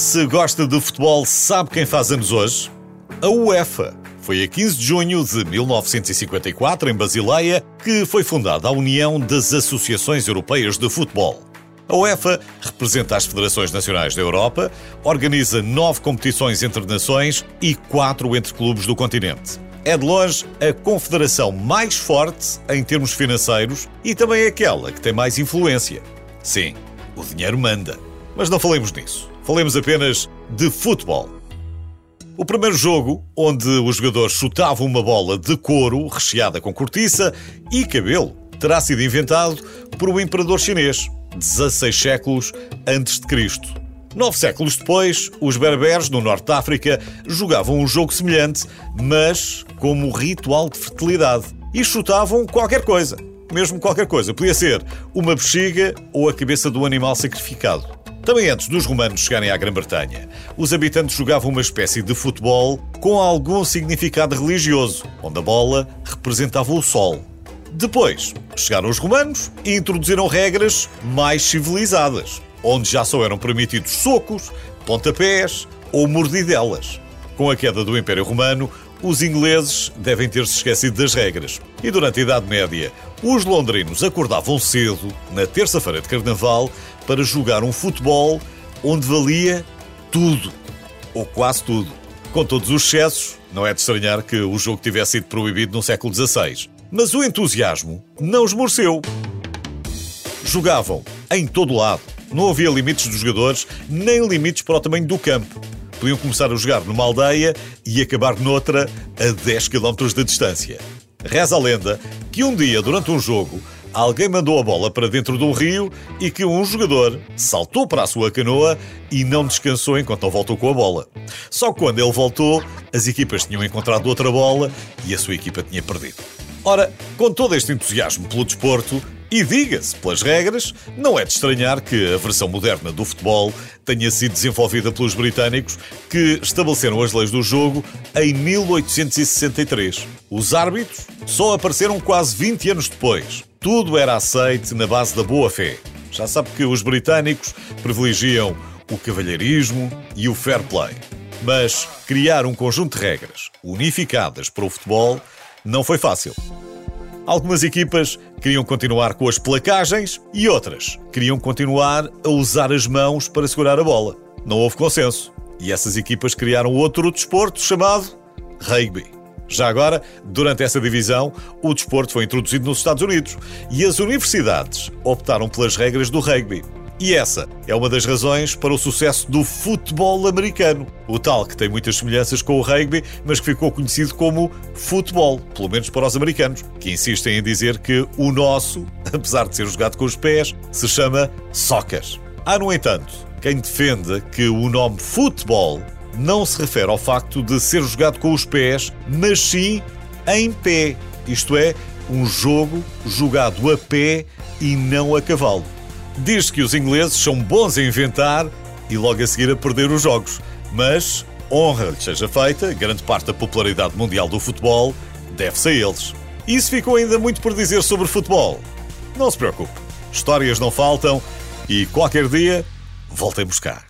Se gosta de futebol, sabe quem faz anos hoje? A UEFA. Foi a 15 de junho de 1954, em Basileia, que foi fundada a União das Associações Europeias de Futebol. A UEFA representa as federações nacionais da Europa, organiza nove competições entre nações e quatro entre clubes do continente. É de longe a confederação mais forte em termos financeiros e também aquela que tem mais influência. Sim, o dinheiro manda. Mas não falemos nisso. Falemos apenas de futebol. O primeiro jogo, onde os jogadores chutavam uma bola de couro recheada com cortiça e cabelo, terá sido inventado por um imperador chinês, 16 séculos antes de Cristo. Nove séculos depois, os berberes no norte de África jogavam um jogo semelhante, mas como ritual de fertilidade. E chutavam qualquer coisa. Mesmo qualquer coisa. Podia ser uma bexiga ou a cabeça do animal sacrificado. Também antes dos romanos chegarem à Grã-Bretanha, os habitantes jogavam uma espécie de futebol com algum significado religioso, onde a bola representava o sol. Depois, chegaram os romanos e introduziram regras mais civilizadas, onde já só eram permitidos socos, pontapés ou mordidelas. Com a queda do Império Romano, os ingleses devem ter-se esquecido das regras. E durante a Idade Média, os londrinos acordavam cedo, na terça-feira de Carnaval, para jogar um futebol onde valia tudo, ou quase tudo. Com todos os excessos, não é de estranhar que o jogo tivesse sido proibido no século XVI. Mas o entusiasmo não esmoreceu. Jogavam em todo lado. Não havia limites dos jogadores, nem limites para o tamanho do campo. Podiam começar a jogar numa aldeia e acabar noutra a 10 km de distância. Reza a lenda que um dia, durante um jogo, alguém mandou a bola para dentro de um rio e que um jogador saltou para a sua canoa e não descansou enquanto não voltou com a bola. Só quando ele voltou, as equipas tinham encontrado outra bola e a sua equipa tinha perdido. Ora, com todo este entusiasmo pelo desporto, e diga-se, pelas regras, não é de estranhar que a versão moderna do futebol tenha sido desenvolvida pelos britânicos que estabeleceram as leis do jogo em 1863. Os árbitros só apareceram quase 20 anos depois. Tudo era aceite na base da boa-fé. Já sabe que os britânicos privilegiam o cavalheirismo e o fair play. Mas criar um conjunto de regras unificadas para o futebol não foi fácil. Algumas equipas queriam continuar com as placagens e outras queriam continuar a usar as mãos para segurar a bola. Não houve consenso. E essas equipas criaram outro desporto chamado rugby. Já agora, durante essa divisão, o desporto foi introduzido nos Estados Unidos e as universidades optaram pelas regras do rugby. E essa é uma das razões para o sucesso do futebol americano. O tal que tem muitas semelhanças com o rugby, mas que ficou conhecido como futebol, pelo menos para os americanos, que insistem em dizer que o nosso, apesar de ser jogado com os pés, se chama soccer. Há, no entanto, quem defenda que o nome futebol não se refere ao facto de ser jogado com os pés, mas sim em pé. Isto é, um jogo jogado a pé e não a cavalo. Diz que os ingleses são bons a inventar e logo a seguir a perder os jogos. Mas, honra lhes seja feita, grande parte da popularidade mundial do futebol deve-se a eles. Isso ficou ainda muito por dizer sobre futebol. Não se preocupe, histórias não faltam e qualquer dia voltem buscar.